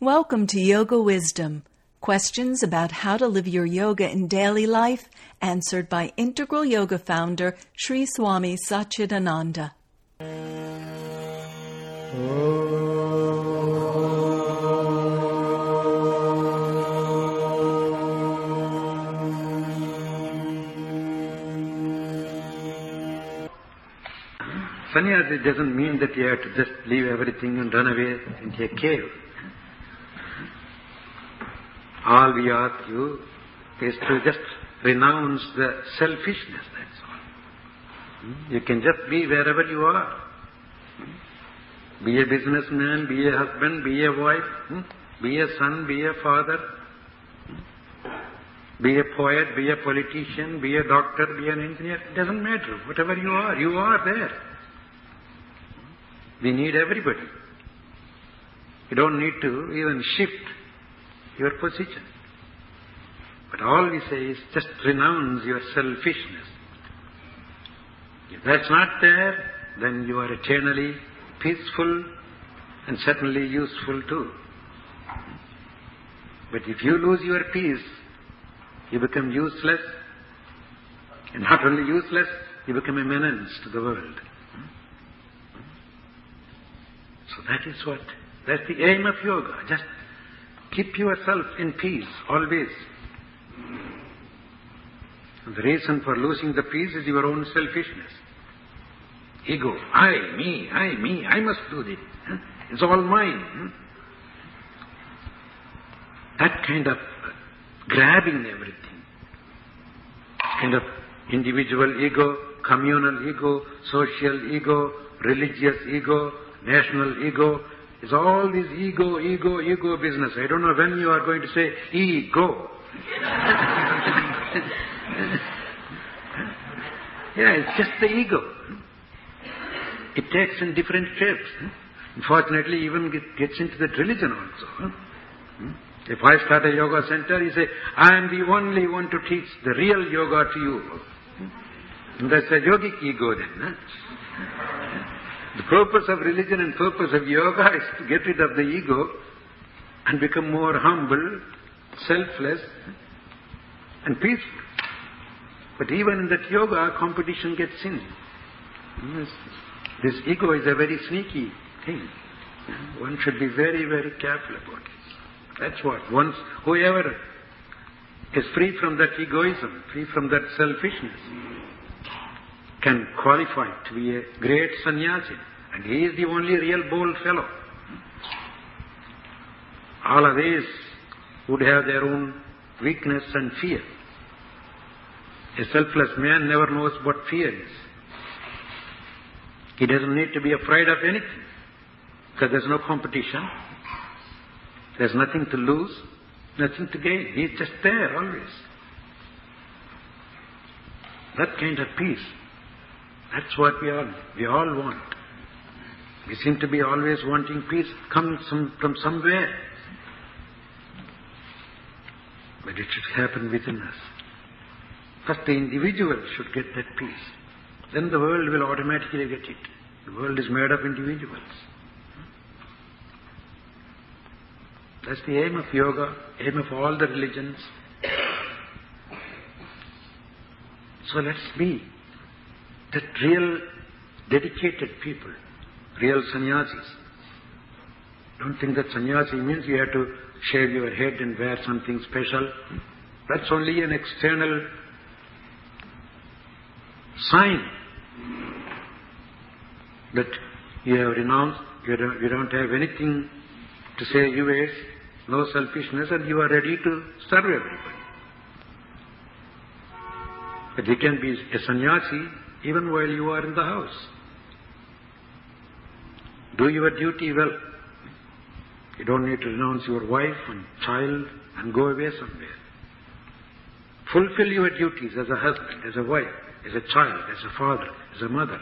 Welcome to Yoga Wisdom. Questions about how to live your yoga in daily life answered by Integral Yoga founder Sri Swami Satchidananda. Sannyasi doesn't mean that you have to just leave everything and run away into a cave. All we ask you is to just renounce the selfishness, that's all. Hmm? You can just be wherever you are. Hmm? Be a businessman, be a husband, be a wife, hmm? be a son, be a father, be a poet, be a politician, be a doctor, be an engineer. It doesn't matter. Whatever you are, you are there. We need everybody. You don't need to even shift your position. But all we say is just renounce your selfishness. If that's not there, then you are eternally peaceful and certainly useful too. But if you lose your peace, you become useless. And not only useless, you become a menace to the world. So that is what, that's the aim of yoga. Just keep yourself in peace, always. The reason for losing the peace is your own selfishness. Ego, I, me, I, me, I must do this. It's all mine. That kind of grabbing everything, kind of individual ego, communal ego, social ego, religious ego, national ego, is all this ego, ego, ego business. I don't know when you are going to say ego. yeah, it's just the ego. It takes in different shapes. Unfortunately, even it gets into that religion also. If I start a yoga center, you say, I am the only one to teach the real yoga to you. And that's a yogic ego then. The purpose of religion and purpose of yoga is to get rid of the ego and become more humble, selfless, and peaceful. But even in that yoga, competition gets in. This ego is a very sneaky thing. One should be very, very careful about it. That's what. Once, whoever is free from that egoism, free from that selfishness, can qualify to be a great sannyasi. And he is the only real bold fellow. All of others would have their own weakness and fear. A selfless man never knows what fear is. He doesn't need to be afraid of anything because there's no competition. There's nothing to lose, nothing to gain. He's just there always. That kind of peace. That's what we all we all want. We seem to be always wanting peace coming some, from somewhere. But it should happen within us. First the individual should get that peace. Then the world will automatically get it. The world is made of individuals. That's the aim of yoga, aim of all the religions. So let's be that real dedicated people, real sannyasis. Don't think that sannyasi means you have to shave your head and wear something special. That's only an external sign that you have renounced, you don't, you don't have anything to say yours, no selfishness, and you are ready to serve everybody. But you can be a sannyasi even while you are in the house. Do your duty well. You don't need to renounce your wife and child and go away somewhere. Fulfill your duties as a husband, as a wife, as a child, as a father, as a mother.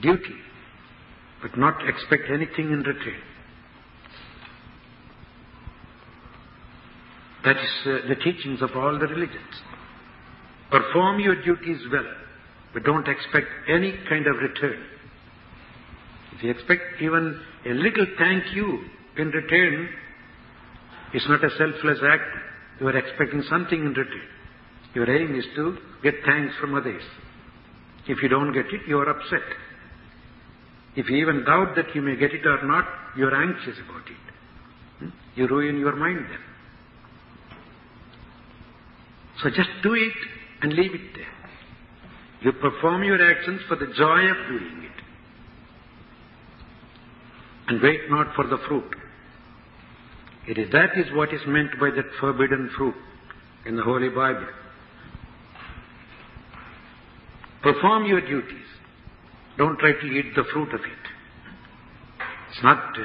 Duty, but not expect anything in return. That is uh, the teachings of all the religions. Perform your duties well, but don't expect any kind of return. If you expect even a little thank you in return it's not a selfless act. You are expecting something in return. Your aim is to get thanks from others. If you don't get it, you are upset. If you even doubt that you may get it or not, you are anxious about it. Hmm? You ruin your mind then. So just do it and leave it there. You perform your actions for the joy of doing it. And wait not for the fruit. It is that is what is meant by that forbidden fruit in the Holy Bible. Perform your duties. Don't try to eat the fruit of it. It's not uh,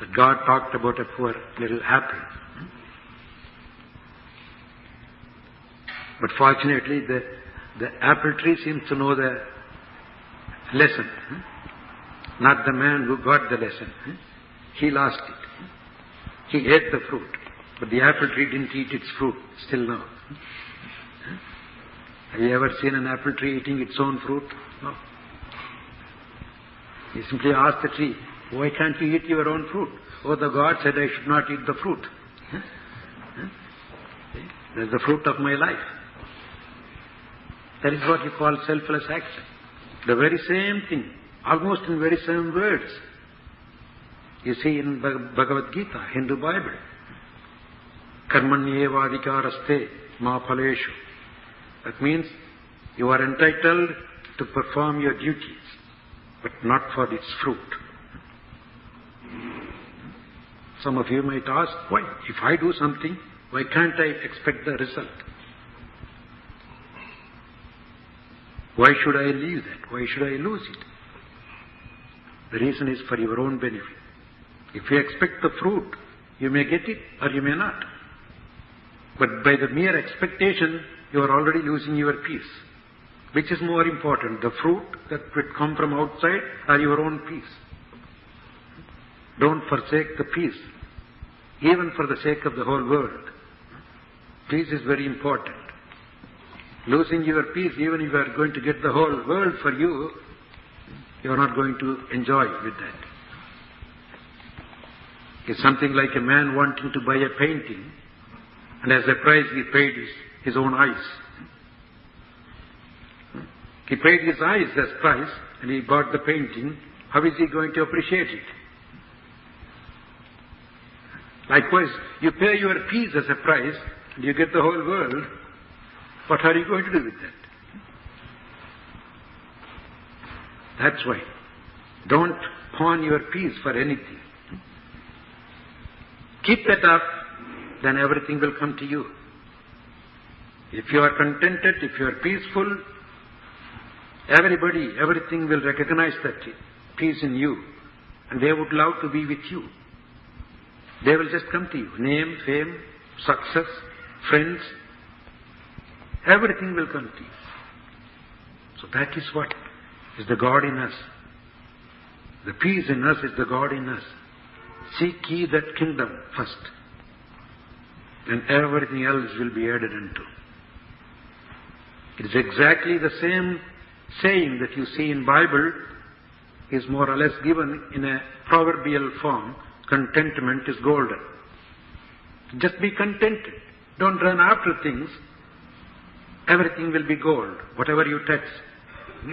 that God talked about a poor little apple. But fortunately, the, the apple tree seems to know the lesson. Not the man who got the lesson. He lost it. He ate the fruit. But the apple tree didn't eat its fruit still now. Have you ever seen an apple tree eating its own fruit? No. He simply asked the tree, why can't you eat your own fruit? Oh, the God said I should not eat the fruit. That's the fruit of my life. That is what you call selfless action. The very same thing, almost in very same words. You see in Bhagavad Gita, Hindu Bible. Karmanyevadikaraste ma phaleshu. That means you are entitled to perform your duties, but not for its fruit. Some of you might ask, why? If I do something, why can't I expect the result? Why should I leave that? Why should I lose it? The reason is for your own benefit. If you expect the fruit, you may get it or you may not. But by the mere expectation, you are already losing your peace. Which is more important, the fruit that would come from outside or your own peace? Don't forsake the peace, even for the sake of the whole world. Peace is very important. Losing your peace, even if you are going to get the whole world for you, you are not going to enjoy with that. It's something like a man wanting to buy a painting, and as a price he paid his, his own eyes. He paid his eyes as price, and he bought the painting. How is he going to appreciate it? Likewise, you pay your peace as a price, and you get the whole world. What are you going to do with that? That's why. Don't pawn your peace for anything. Keep that up, then everything will come to you. If you are contented, if you are peaceful, everybody, everything will recognize that peace in you. And they would love to be with you. They will just come to you. Name, fame, success, friends, everything will come to you. So that is what is the God in us. The peace in us is the God in us. Seek ye that kingdom first, and everything else will be added unto. It is exactly the same saying that you see in Bible is more or less given in a proverbial form. Contentment is golden. Just be contented. Don't run after things. Everything will be gold, whatever you touch. Hmm?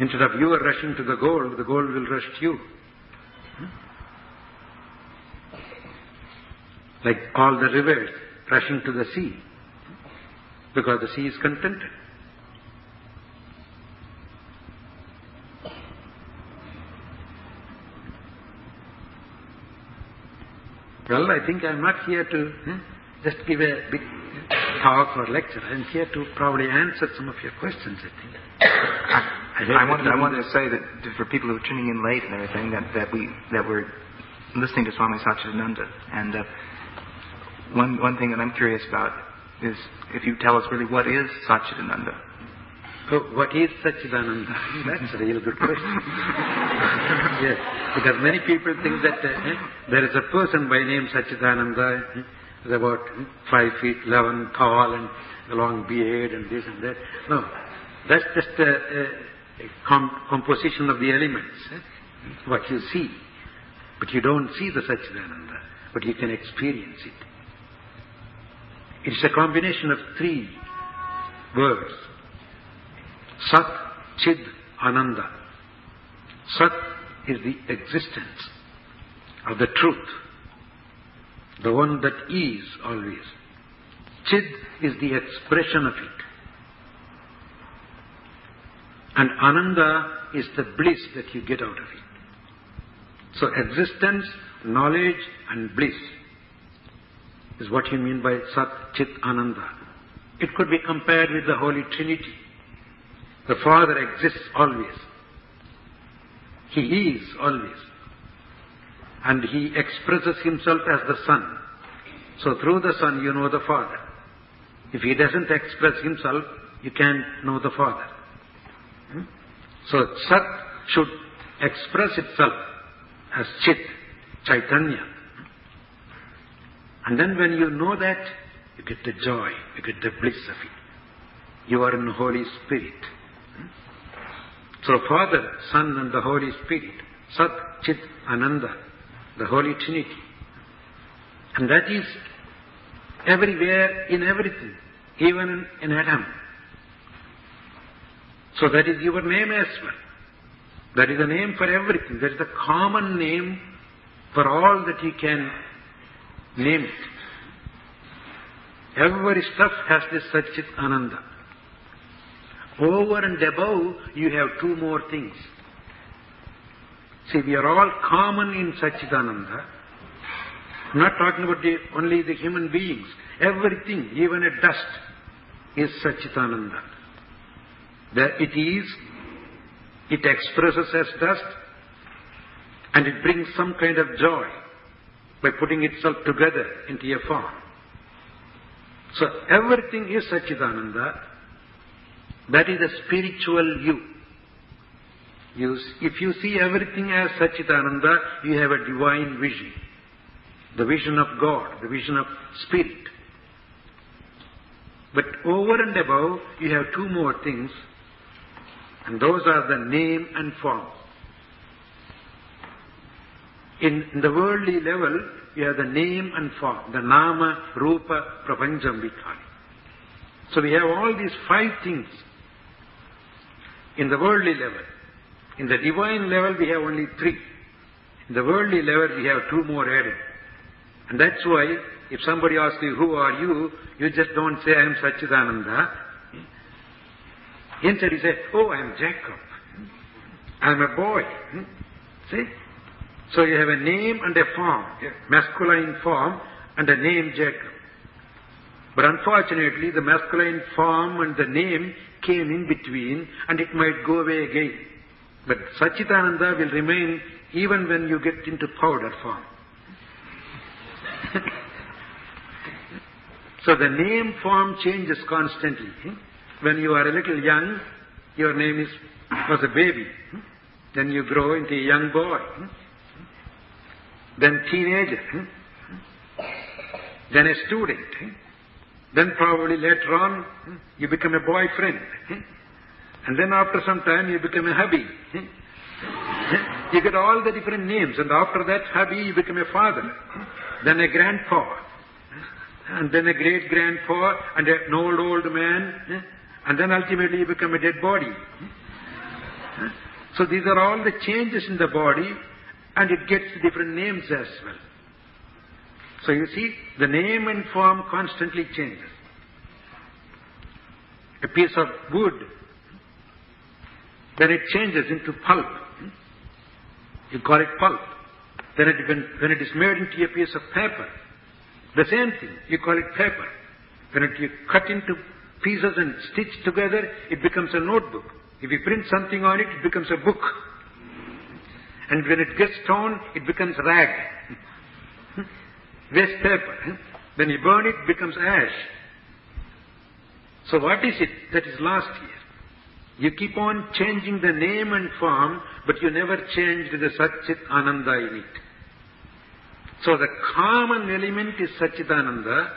Instead of you are rushing to the gold, the gold will rush to you. Like all the rivers rushing to the sea, because the sea is contented. Well, I think I'm not here to hmm, just give a big talk or lecture. I'm here to probably answer some of your questions, I think. I, wanted, I wanted to say that for people who are tuning in late and everything, that, that we that we're listening to Swami Satchidananda, and uh, one one thing that I'm curious about is if you tell us really what is Satchidananda. So, what is Satchidananda? That's a real good question. yes, because many people think that uh, there is a person by name Satchidananda, uh, about five feet eleven tall and a long beard and this and that. No, that's just a com- composition of the elements. Eh? What you see. But you don't see the Satchidananda, but you can experience it. It's a combination of three words. Sat, Chid, Ananda. Sat is the existence of the truth, the one that is always. Chid is the expression of it. And Ananda is the bliss that you get out of it. So existence, knowledge and bliss is what you mean by Sat Chit Ananda. It could be compared with the Holy Trinity. The Father exists always. He is always. And He expresses Himself as the Son. So through the Son you know the Father. If He doesn't express Himself, you can't know the Father. So Sat should express itself as Chit, Chaitanya. And then when you know that, you get the joy, you get the bliss of it. You are in the Holy Spirit. So Father, Son and the Holy Spirit, Sat, Chit, Ananda, the Holy Trinity. And that is everywhere in everything, even in, atom. So that is your name as well. That is a name for everything. That is a common name for all that you can name it. Every stuff has this Satchit Ananda. Over and above, you have two more things. See, we are all common in Satchitananda. I'm not talking about the, only the human beings. Everything, even a dust, is Satchitananda. That it is, it expresses as dust, and it brings some kind of joy by putting itself together into a form. So everything is Satchitananda. That is the spiritual you. you. If you see everything as Satchitananda, you have a divine vision. The vision of God, the vision of Spirit. But over and above, you have two more things, and those are the name and form. In, the worldly level, we have the name and form, the Nama, Rupa, Prapancham we call it. So we have all these five things in the worldly level. In the divine level, we have only three. In the worldly level, we have two more added. And that's why, if somebody asks you, who are you, you just don't say, I am Satchidananda. Instead, he said, oh, I am Jacob. I am a boy. Hmm? See? So you have a name and a form, a masculine form and a name Jacob. But unfortunately, the masculine form and the name came in between and it might go away again. But Satchitananda will remain even when you get into powder form. so the name form changes constantly. Hmm? When you are a little young, your name is, was a baby. Then you grow into a young boy. Then teenager. Then a student. Then probably later on, you become a boyfriend. And then after some time, you become a hubby. You get all the different names, and after that hubby, you become a father. Then a grandpa. And then a great grandpa, and an old, old man. And then ultimately you become a dead body. So these are all the changes in the body, and it gets different names as well. So you see, the name and form constantly changes. A piece of wood, then it changes into pulp. You call it pulp. Then it, when, when it is made into a piece of paper, the same thing, you call it paper. When it you cut into pieces and stitch together, it becomes a notebook. If you print something on it, it becomes a book. And when it gets torn, it becomes rag. Waste paper. When you burn it, it becomes ash. So what is it that is lost here? You keep on changing the name and form, but you never changed the Satchit Ananda in it. So the common element is Satchitananda.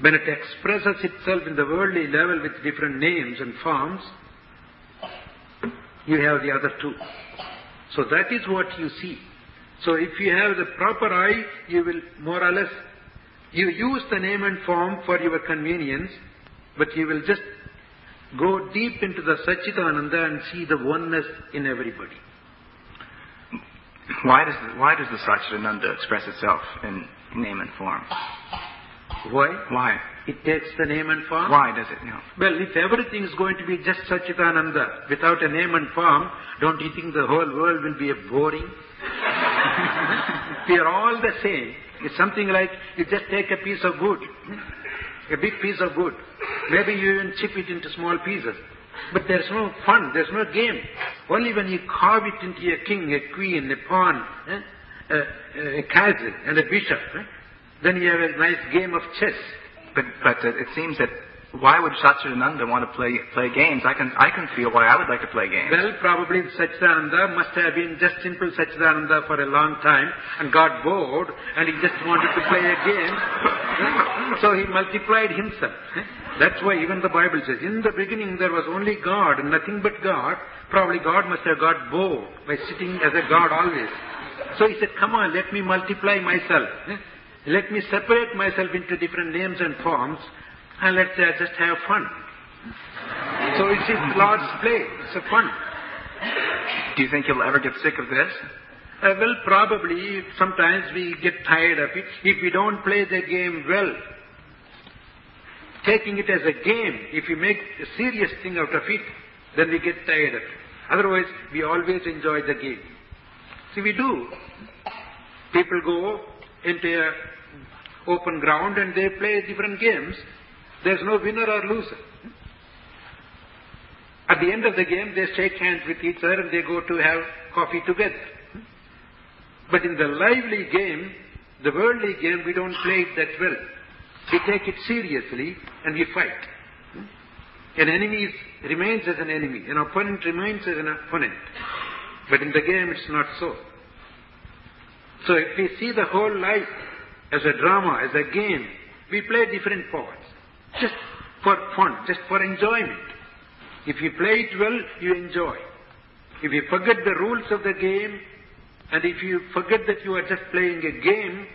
When it expresses itself in the worldly level with different names and forms, you have the other two. So that is what you see. So if you have the proper eye, you will more or less, you use the name and form for your convenience, but you will just go deep into the Satchitananda and see the oneness in everybody. Why does the, why does the Satchitananda express itself in name and form? Why? Why? It takes the name and form. Why does it? No. Well, if everything is going to be just Satchitananda without a name and form, don't you think the whole world will be a boring? we are all the same. It's something like you just take a piece of wood, a big piece of wood. Maybe you even chip it into small pieces. But there's no fun, there's no game. Only when you carve it into a king, a queen, a pawn, eh, a, a castle, and a bishop, eh, then you have a nice game of chess. But but uh, it seems that why would Satchitananda want to play play games? I can I can feel why I would like to play games. Well, probably Satchidananda must have been just simple Satchidananda for a long time and got bored and he just wanted to play a game. so he multiplied himself. That's why even the Bible says, in the beginning there was only God nothing but God. Probably God must have got bored by sitting as a God always. So he said, come on, let me multiply myself. Let me separate myself into different names and forms and let's uh, just have fun. So it's his Lord's play. It's a fun. Do you think you'll ever get sick of this? Uh, well, probably sometimes we get tired of it. If we don't play the game well, taking it as a game, if we make a serious thing out of it, then we get tired of it. Otherwise, we always enjoy the game. See, we do. People go into a open ground and they play different games. There's no winner or loser. At the end of the game, they shake hands with each other and they go to have coffee together. But in the lively game, the worldly game, we don't play it that well. We take it seriously and we fight. An enemy remains as an enemy. An opponent remains as an opponent. But in the game, it's not so. So if we see the whole life as a drama, as a game, we play different parts. Just for fun, just for enjoyment. If you play it well, you enjoy. If you forget the rules of the game, and if you forget that you are just playing a game,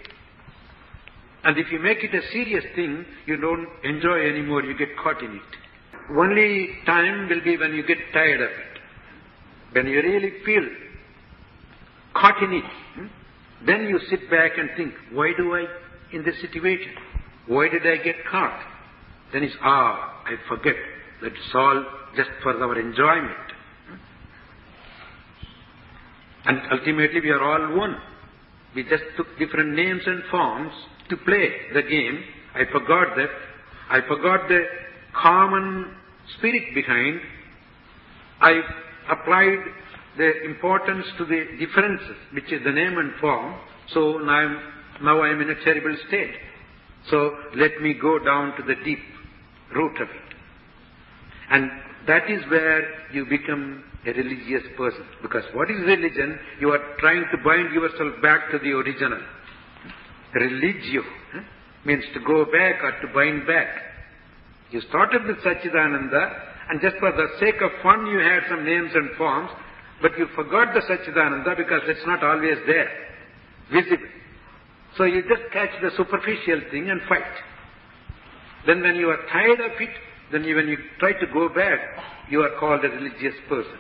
and if you make it a serious thing, you don't enjoy anymore, you get caught in it. Only time will be when you get tired of it. When you really feel caught in it, hmm, then you sit back and think, why do I in this situation? Why did I get caught? Then it's, ah, I forget that it's all just for our enjoyment. And ultimately we are all one. We just took different names and forms to play the game. I forgot that. I forgot the common spirit behind. I applied the importance to the differences, which is the name and form. So now I'm, now I am in a terrible state. So let me go down to the deep root of it. And that is where you become a religious person. Because what is religion? You are trying to bind yourself back to the original. Religio eh, means to go back or to bind back. You started with Satchidananda, and just for the sake of fun, you had some names and forms, but you forgot the Satchidananda because it's not always there, visible. So you just catch the superficial thing and fight. Then when you are tired of it, then when you try to go back, you are called a religious person.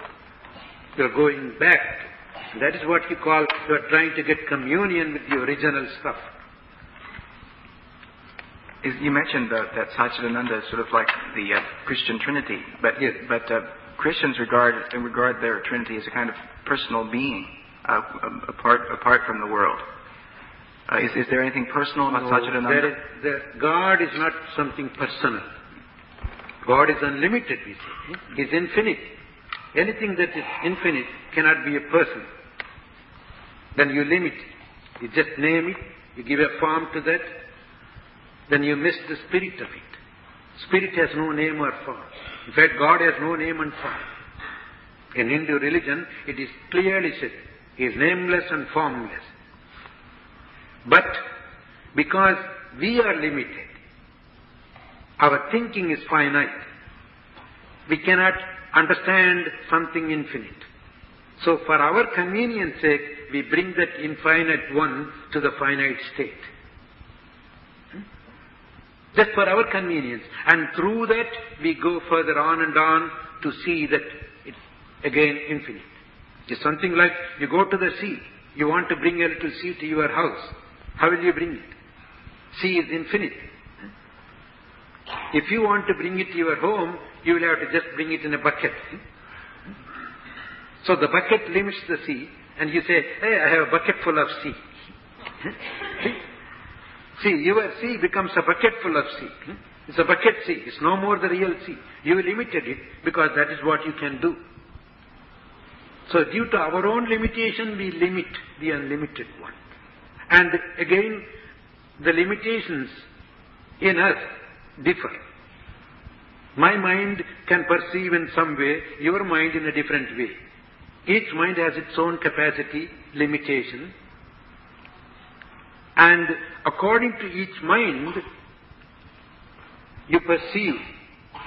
You are going back. That is what you call, you are trying to get communion with the original stuff. Is, you mentioned uh, that Satchidananda is sort of like the uh, Christian Trinity, but Yes. but uh, Christians regard regard their Trinity as a kind of personal being, uh, apart apart from the world. Uh, is, is there anything personal about No, Satchidananda? there is, there, God is not something personal. God is unlimited, we say. He is infinite. Anything that is infinite cannot be a person. Then you limit it. You just name it, you give a form to that, then you miss the spirit of it. Spirit has no name or form. In fact, God has no name and form. In Hindu religion, it is clearly said, He is nameless and formless. But because we are limited, our thinking is finite. We cannot understand something infinite. So for our convenience sake, we bring that infinite one to the finite state. Just for our convenience. And through that, we go further on and on to see that it's again infinite. It's something like you go to the sea. You want to bring a little sea to your house. How will you bring it? Sea is infinite. If you want to bring it to your home, you will have to just bring it in a bucket. So the bucket limits the sea, and you say, hey, I have a bucket full of sea. see, your sea becomes a bucket full of sea. Hmm? It's a bucket sea. It's no more the real sea. You limited it because that is what you can do. So due to our own limitation, we limit the unlimited one. And again, the limitations in us differ. My mind can perceive in some way, your mind in a different way. Each mind has its own capacity, limitation, and according to each mind, you perceive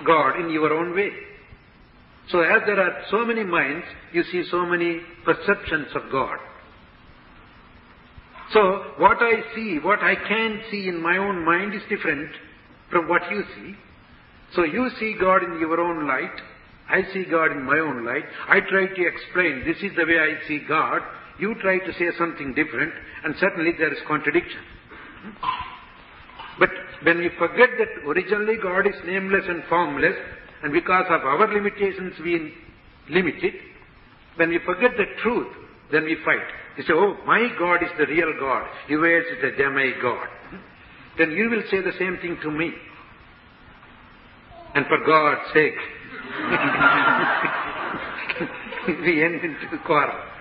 God in your own way. So as there are so many minds, you see so many perceptions of God. So what I see, what I can see in my own mind is different from what you see. So you see God in your own light, I see God in my own light. I try to explain, this is the way I see God. You try to say something different, and certainly there is contradiction. But when we forget that originally God is nameless and formless, and because of our limitations we limit it, when we forget the truth, then we fight. You say, oh, my God is the real God. Yours is a demi-God. Then you will say the same thing to me. And for God's sake, we end into quarrel.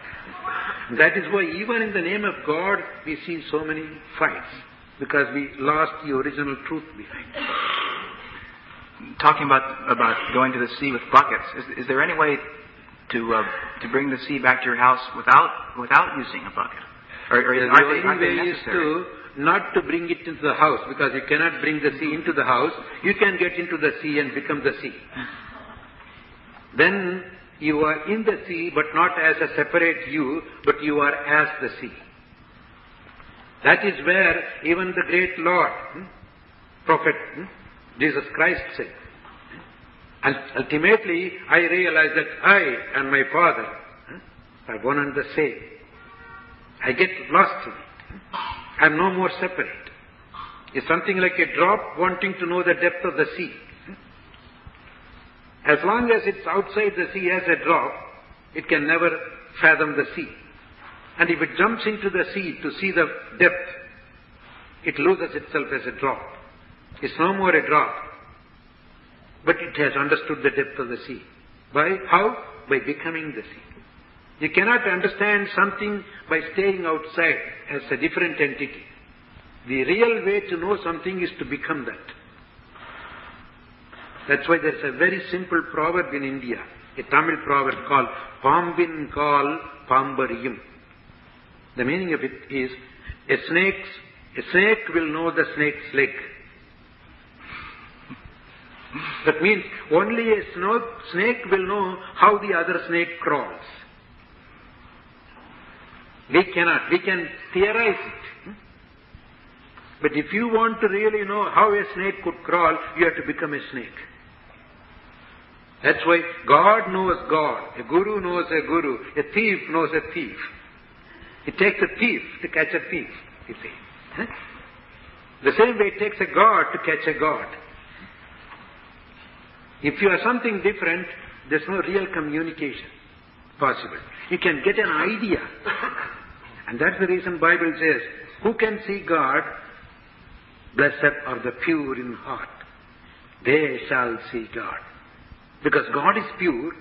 That is why even in the name of God, we see so many fights. Because we lost the original truth behind it. Talking about, about going to the sea with buckets, is, is there any way to, uh, to bring the sea back to your house without, without using a bucket? Or, or the only they, way is to not to bring it into the house because you cannot bring the sea into the house. You can get into the sea and become the sea. Then you are in the sea but not as a separate you, but you are as the sea. That is where even the great Lord, hmm, Prophet hmm, Jesus Christ said, and ultimately I realize that I and my Father hmm, are one and the same. I get lost in it. I'm no more separate. It's something like a drop wanting to know the depth of the sea. As long as it's outside the sea as a drop, it can never fathom the sea. And if it jumps into the sea to see the depth, it loses itself as a drop. It's no more a drop. But it has understood the depth of the sea. By how? By becoming the sea. You cannot understand something by staying outside as a different entity. The real way to know something is to become that. That's why there's a very simple proverb in India, a Tamil proverb called Pambin Kal Pambariyum. The meaning of it is a snake's a snake will know the snake's leg. That means only a snake will know how the other snake crawls. We cannot. We can theorize it. But if you want to really know how a snake could crawl, you have to become a snake. That's why God knows God. A guru knows a guru. A thief knows a thief. It takes a thief to catch a thief, you see. The same way it takes a God to catch a God. If you are something different, there's no real communication possible. You can get an idea. And that's the reason Bible says, who can see God? Blessed are the pure in heart. They shall see God. Because God is pure.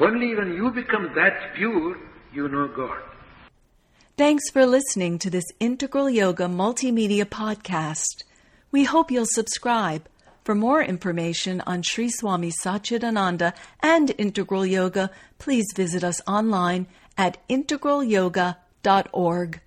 Only when you become that pure, you know God. Thanks for listening to this Integral Yoga Multimedia Podcast. We hope you'll subscribe. For more information on Sri Swami Satchidananda and Integral Yoga, please visit us online at integralyoga.org.